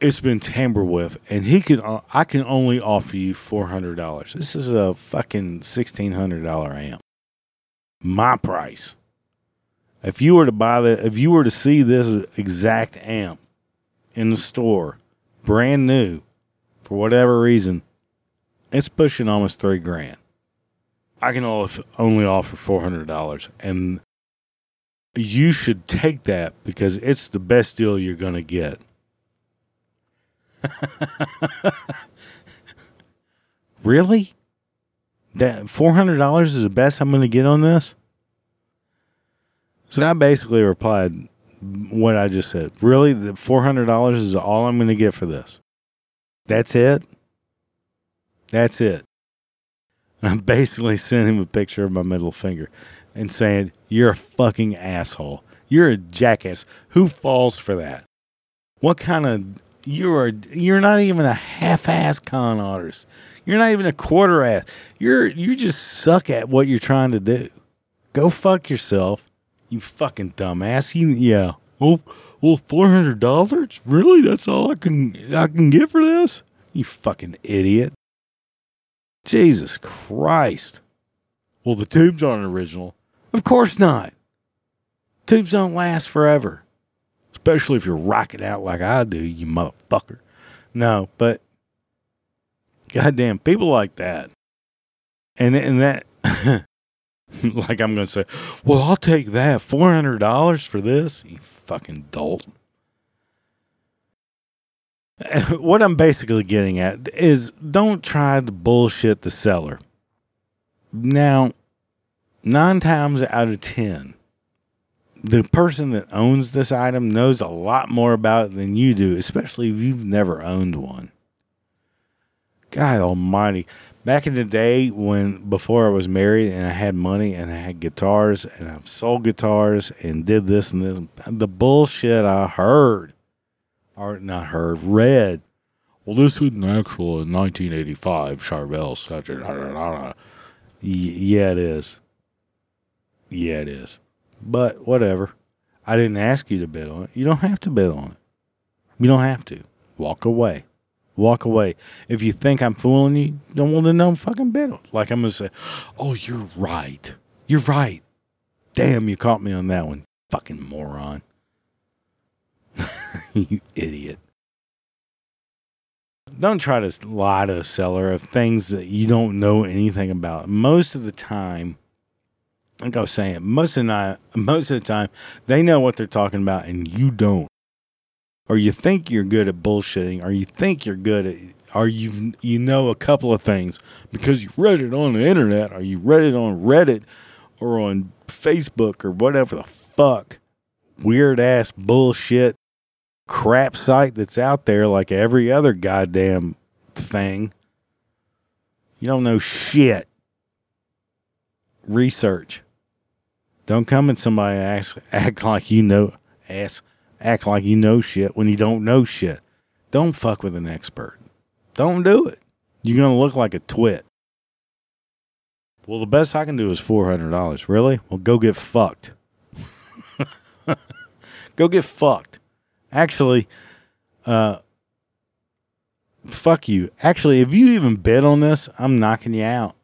it's been tampered with, and he could. Uh, I can only offer you four hundred dollars. This is a fucking sixteen hundred dollar amp. My price. If you were to buy the, if you were to see this exact amp in the store, brand new, for whatever reason, it's pushing almost three grand. I can only offer four hundred dollars, and you should take that because it's the best deal you're going to get. really? That four hundred dollars is the best I'm going to get on this. So I basically replied what I just said. Really, the four hundred dollars is all I'm going to get for this. That's it. That's it. I basically sent him a picture of my middle finger and saying, "You're a fucking asshole. You're a jackass. Who falls for that? What kind of you're you're not even a half-ass con artist. You're not even a quarter ass. You're you just suck at what you're trying to do. Go fuck yourself, you fucking dumbass. You, yeah. Well, well, four hundred dollars? Really? That's all I can I can get for this? You fucking idiot. Jesus Christ. Well, the tubes aren't original. Of course not. Tubes don't last forever especially if you're rocking out like I do, you motherfucker. No, but goddamn, people like that, and and that, like I'm gonna say, well, I'll take that four hundred dollars for this, you fucking dolt. What I'm basically getting at is don't try to bullshit the seller. Now, nine times out of ten, the person that owns this item knows a lot more about it than you do, especially if you've never owned one. God almighty. back in the day when before I was married and I had money and I had guitars and I sold guitars and did this and this, the bullshit I heard or not heard, read. Well, this wasn't actual in 1985. Charvel such a yeah, it is. Yeah, it is. But whatever. I didn't ask you to bid on it. You don't have to bid on it. You don't have to. Walk away. Walk away. If you think I'm fooling you, don't want to know I'm fucking bid on. Like I'm gonna say, oh, you're right. You're right. Damn, you caught me on that one. Fucking moron. you idiot. Don't try to lie to a seller of things that you don't know anything about. Most of the time, like I was saying, most of the most of the time, they know what they're talking about and you don't. Or you think you're good at bullshitting, or you think you're good at, or you you know a couple of things because you read it on the internet, or you read it on Reddit, or on Facebook, or whatever the fuck weird ass bullshit crap site that's out there like every other goddamn thing. You don't know shit. Research. Don't come and somebody ask, act like you know, ask, act like you know shit when you don't know shit. Don't fuck with an expert. Don't do it. You're to look like a twit. Well, the best I can do is $400. Really? Well, go get fucked. go get fucked. Actually, uh, fuck you. Actually, if you even bid on this, I'm knocking you out.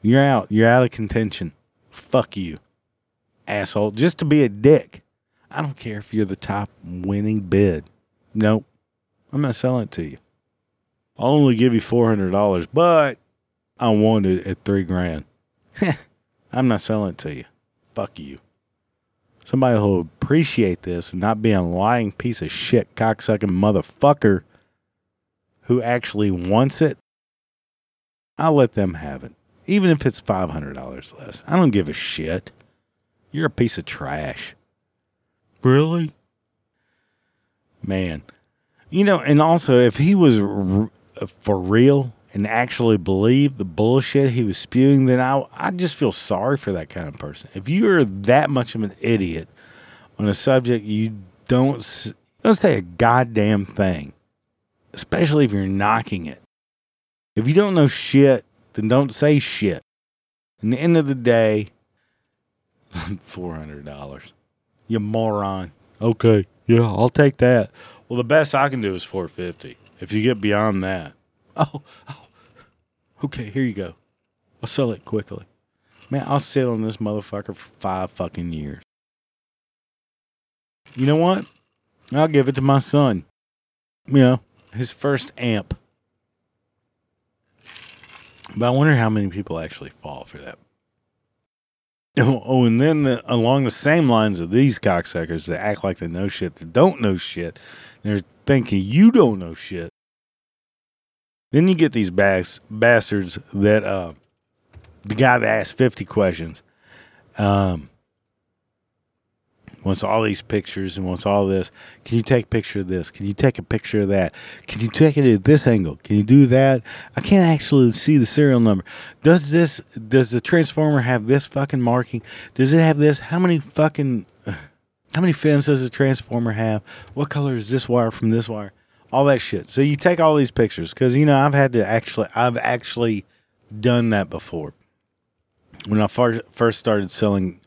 You're out. You're out of contention. Fuck you asshole, just to be a dick. I don't care if you're the top winning bid. Nope. I'm not selling it to you. I'll only give you $400, but I want it at three grand. I'm not selling it to you. Fuck you. Somebody who'll appreciate this and not be a lying piece of shit, cocksucking motherfucker who actually wants it, I'll let them have it. Even if it's $500 less. I don't give a shit. You're a piece of trash. Really? Man. You know, and also, if he was r- for real and actually believed the bullshit he was spewing, then I, I just feel sorry for that kind of person. If you're that much of an idiot on a subject you don't, don't say a goddamn thing, especially if you're knocking it. If you don't know shit, then don't say shit. In the end of the day, Four hundred dollars. You moron. Okay, yeah, I'll take that. Well, the best I can do is four fifty. If you get beyond that, oh, oh, okay, here you go. I'll sell it quickly. Man, I'll sit on this motherfucker for five fucking years. You know what? I'll give it to my son. You know, his first amp. But I wonder how many people actually fall for that. Oh, and then the, along the same lines of these cocksuckers that act like they know shit that don't know shit, they're thinking you don't know shit. Then you get these bas- bastards that uh, the guy that asked fifty questions, um, wants all these pictures and wants all this. Can you take a picture of this? Can you take a picture of that? Can you take it at this angle? Can you do that? I can't actually see the serial number. Does this does the transformer have this fucking marking? Does it have this? How many fucking how many fins does the transformer have? What color is this wire from this wire? All that shit. So you take all these pictures because you know I've had to actually I've actually done that before. When I first started selling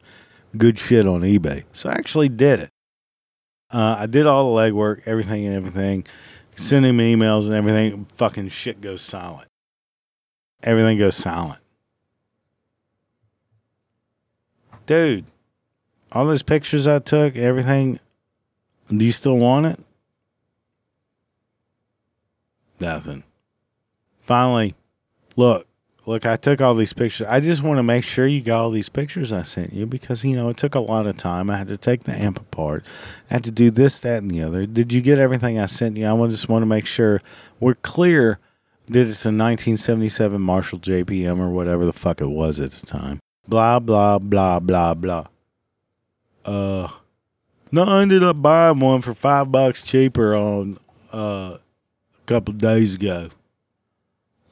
good shit on eBay. So I actually did it. Uh, I did all the legwork, everything and everything, sending me emails and everything. Fucking shit goes silent. Everything goes silent. Dude, all those pictures I took, everything, do you still want it? Nothing. Finally, look, look, I took all these pictures. I just want to make sure you got all these pictures I sent you because, you know, it took a lot of time. I had to take the amp apart. I had to do this, that, and the other. Did you get everything I sent you? I just want to make sure we're clear that it's a 1977 Marshall JPM or whatever the fuck it was at the time. Blah, blah, blah, blah, blah. Uh, no, I ended up buying one for five bucks cheaper on uh, a couple days ago.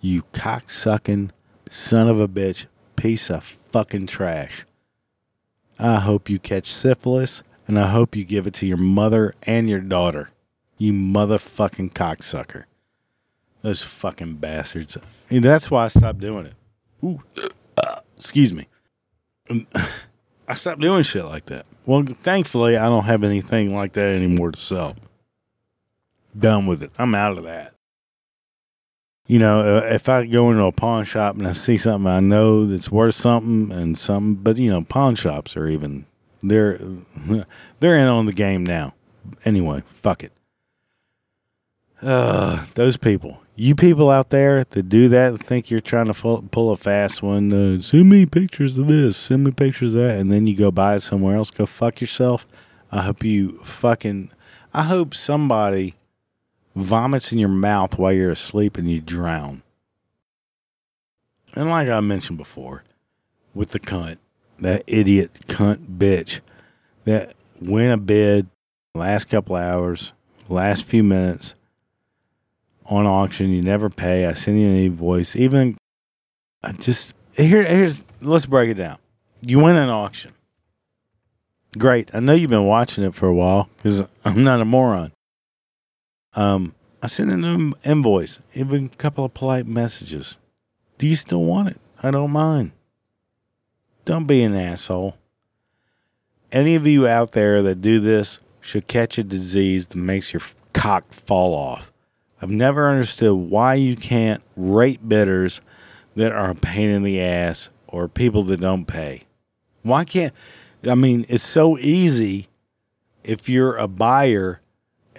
You cocksucking son of a bitch, piece of fucking trash. I hope you catch syphilis, and I hope you give it to your mother and your daughter. You motherfucking cocksucker. Those fucking bastards. And that's why I stopped doing it. Ooh. excuse me. Um, I stopped doing shit like that. Well, thankfully, I don't have anything like that anymore to sell. Done with it. I'm out of that. You know, uh, if I go into a pawn shop and I see something I know that's worth something and something, but you know, pawn shops are even they're they're in on the game now. Anyway, fuck it. Uh, those people, you people out there that do that, think you're trying to pull, a fast one. Uh, send me pictures of this, send me pictures of that, and then you go buy it somewhere else. Go fuck yourself. I hope you fucking. I hope somebody vomits in your mouth while you're asleep and you drown. And like I mentioned before, with the cunt, that idiot cunt bitch that went a bid last couple hours, last few minutes on auction. You never pay. I send you an invoice. Even I just here here's let's break it down. You win an auction. Great. I know you've been watching it for a while because I'm not a moron. Um, I sent in an invoice, even a couple of polite messages. Do you still want it? I don't mind. Don't be an asshole. Any of you out there that do this should catch a disease that makes your cock fall off. I've never understood why you can't rate bidders that are a pain in the ass or people that don't pay. Why can't I mean it's so easy if you're a buyer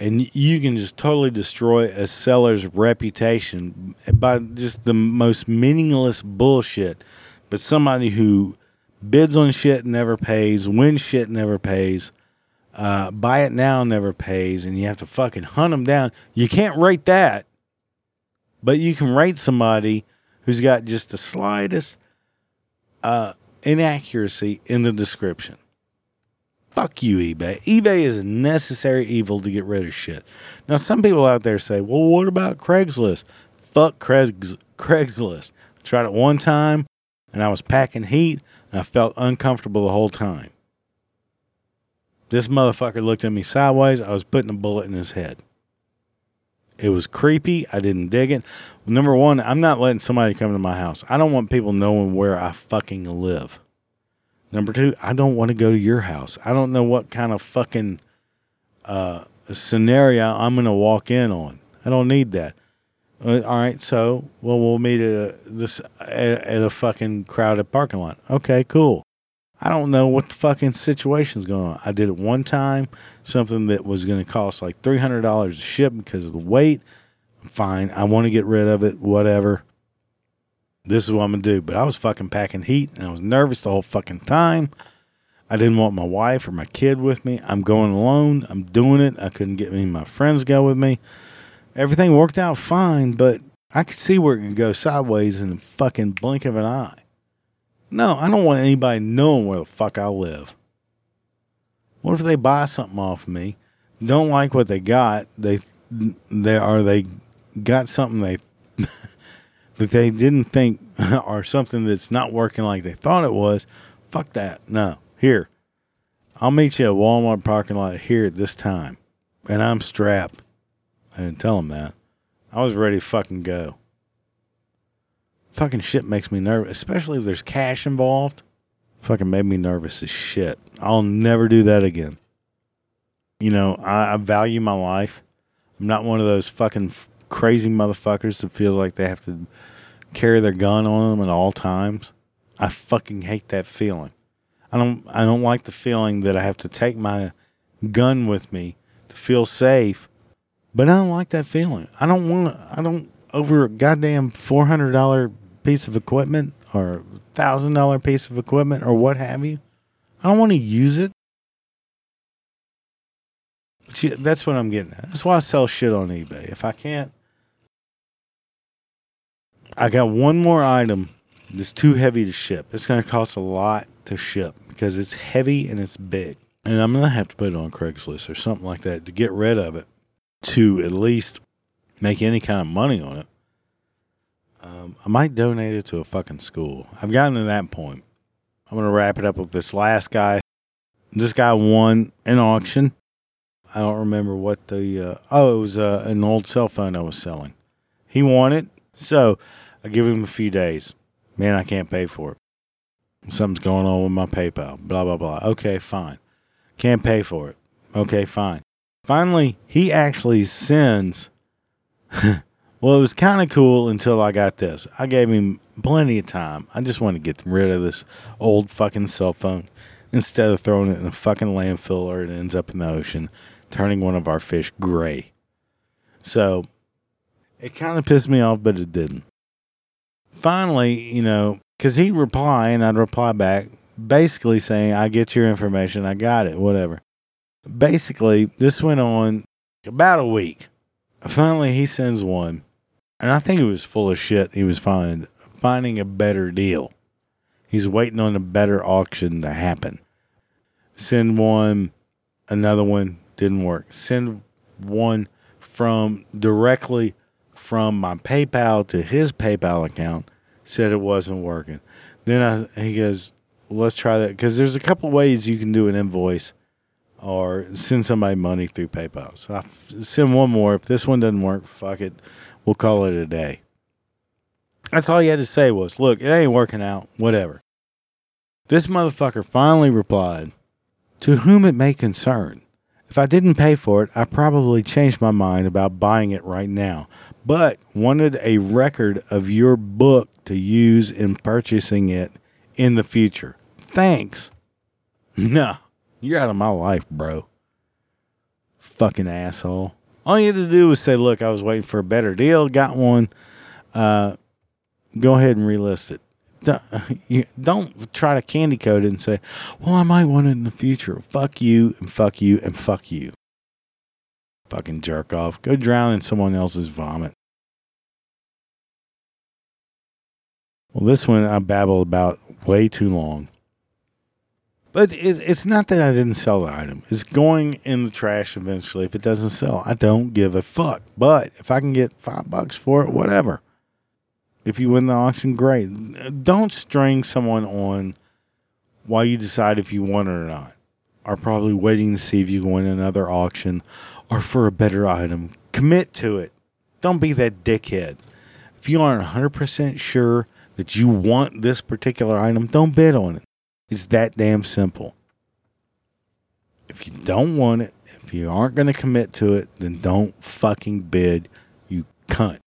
and you can just totally destroy a seller's reputation by just the most meaningless bullshit. But somebody who bids on shit never pays, wins shit never pays, uh, buy it now never pays, and you have to fucking hunt them down. You can't rate that, but you can rate somebody who's got just the slightest uh, inaccuracy in the description. Fuck you, eBay. eBay is a necessary evil to get rid of shit. Now, some people out there say, well, what about Craigslist? Fuck Craigs- Craigslist. I tried it one time and I was packing heat and I felt uncomfortable the whole time. This motherfucker looked at me sideways. I was putting a bullet in his head. It was creepy. I didn't dig it. Number one, I'm not letting somebody come to my house. I don't want people knowing where I fucking live. Number two, I don't want to go to your house. I don't know what kind of fucking uh, scenario I'm going to walk in on. I don't need that. Uh, all right, so well, we'll meet at this at, at a fucking crowded parking lot. Okay, cool. I don't know what the fucking situation's going on. I did it one time, something that was going to cost like three hundred dollars to ship because of the weight. Fine, I want to get rid of it. Whatever this is what I'm gonna do. But I was fucking packing heat and I was nervous the whole fucking time. I didn't want my wife or my kid with me. I'm going alone. I'm doing it. I couldn't get any of my friends go with me. Everything worked out fine, but I could see where it could go sideways in the fucking blink of an eye. No, I don't want anybody knowing where the fuck I live. What if they buy something off of me, don't like what they got, they they are they got something they that they didn't think or something that's not working like they thought it was, fuck that. No. Here. I'll meet you at Walmart parking lot here at this time. And I'm strapped. I didn't tell them that. I was ready to fucking go. Fucking shit makes me nervous, especially if there's cash involved. Fucking made me nervous as shit. I'll never do that again. You know, I, I value my life. I'm not one of those fucking crazy motherfuckers that feel like they have to carry their gun on them at all times. I fucking hate that feeling. I don't I don't like the feeling that I have to take my gun with me to feel safe. But I don't like that feeling. I don't want I don't over a goddamn $400 piece of equipment or $1000 piece of equipment or what have you. I don't want to use it. but That's what I'm getting at. That's why I sell shit on eBay. If I can't I got one more item that's too heavy to ship. It's going to cost a lot to ship because it's heavy and it's big. And I'm going to have to put it on Craigslist or something like that to get rid of it to at least make any kind of money on it. Um, I might donate it to a fucking school. I've gotten to that point. I'm gonna wrap it up with this last guy. This guy won an auction. I don't remember what the uh, oh it was uh, an old cell phone I was selling. He won it, so I give him a few days. Man, I can't pay for it. Something's going on with my PayPal. Blah blah blah. Okay, fine. Can't pay for it. Okay, fine. Finally, he actually sends. well, it was kind of cool until I got this. I gave him plenty of time. I just want to get rid of this old fucking cell phone instead of throwing it in a fucking landfill or it ends up in the ocean, turning one of our fish gray. So it kind of pissed me off, but it didn't. Finally, you know, because he'd reply and I'd reply back, basically saying, I get your information, I got it, whatever. Basically, this went on about a week. Finally, he sends one, and I think it was full of shit. He was finding, finding a better deal. He's waiting on a better auction to happen. Send one, another one didn't work. Send one from directly from my PayPal to his PayPal account, said it wasn't working. Then I, he goes, let's try that because there's a couple ways you can do an invoice or send somebody money through PayPal. So I send one more. If this one doesn't work, fuck it. We'll call it a day. That's all he had to say was, look, it ain't working out. Whatever. This motherfucker finally replied, to whom it may concern. If I didn't pay for it, I probably changed my mind about buying it right now, but wanted a record of your book to use in purchasing it in the future. Thanks. No. You're out of my life, bro. Fucking asshole. All you had to do was say, look, I was waiting for a better deal, got one. Uh, go ahead and relist it. Don't, try to candy coat it and say, well, I might want it in the future. Fuck you and fuck you and fuck you. Fucking jerk off. Go drown in someone else's vomit. Well, this one I babbled about way too long. But it's not that I didn't sell the item. It's going in the trash eventually if it doesn't sell. I don't give a fuck. But if I can get five bucks for it, whatever. If you win the auction, great. Don't string someone on while you decide if you want it or not. Are probably waiting to see if you can win another auction or for a better item. Commit to it. Don't be that dickhead. If you aren't 100% sure that you want this particular item, don't bid on it. It's that damn simple. If you don't want it, if you aren't going to commit to it, then don't fucking bid, you cunt.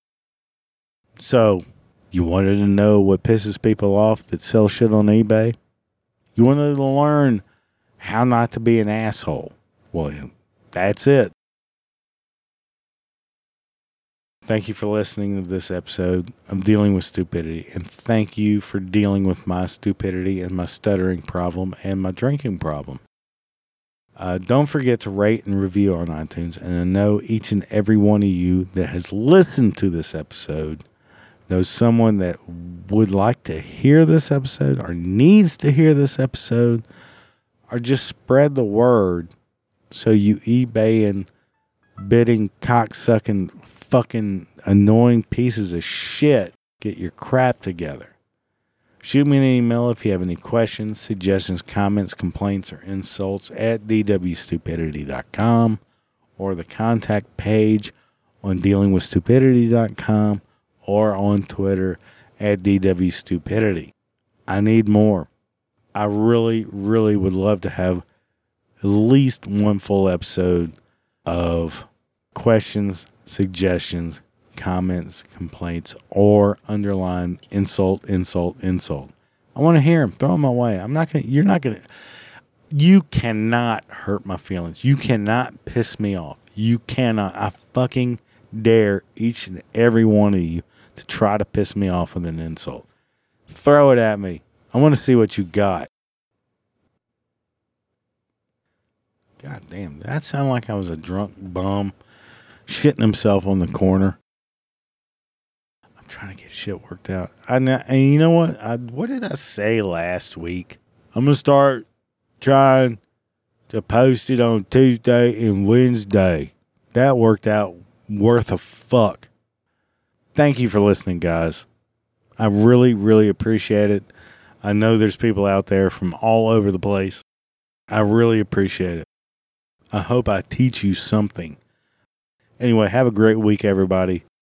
So, you wanted to know what pisses people off that sell shit on eBay? You wanted to learn how not to be an asshole. Well, that's it. Thank you for listening to this episode of Dealing with Stupidity. And thank you for dealing with my stupidity and my stuttering problem and my drinking problem. Uh, don't forget to rate and review on iTunes. And I know each and every one of you that has listened to this episode knows someone that would like to hear this episode or needs to hear this episode, or just spread the word so you eBay and bidding cocksucking fucking annoying pieces of shit get your crap together. Shoot me an email if you have any questions, suggestions, comments, complaints, or insults at dwstupidity.com or the contact page on dealingwithstupidity.com or on Twitter at dwstupidity. I need more. I really, really would love to have at least one full episode of questions, suggestions, comments, complaints, or underline insult, insult, insult. I want to hear them. Throw them away. I'm not gonna. You're not gonna. You cannot hurt my feelings. You cannot piss me off. You cannot. I fucking dare each and every one of you to try to piss me off with an insult. Throw it at me. I want to see what you got. God damn, that sounded like I was a drunk bum shitting himself on the corner. I'm trying to get shit worked out. I and you know what? I, what did I say last week? I'm gonna start trying to post it on Tuesday and Wednesday. That worked out worth a fuck. Thank you for listening, guys. I really, really appreciate it. I know there's people out there from all over the place. I really appreciate it. I hope I teach you something. Anyway, have a great week, everybody.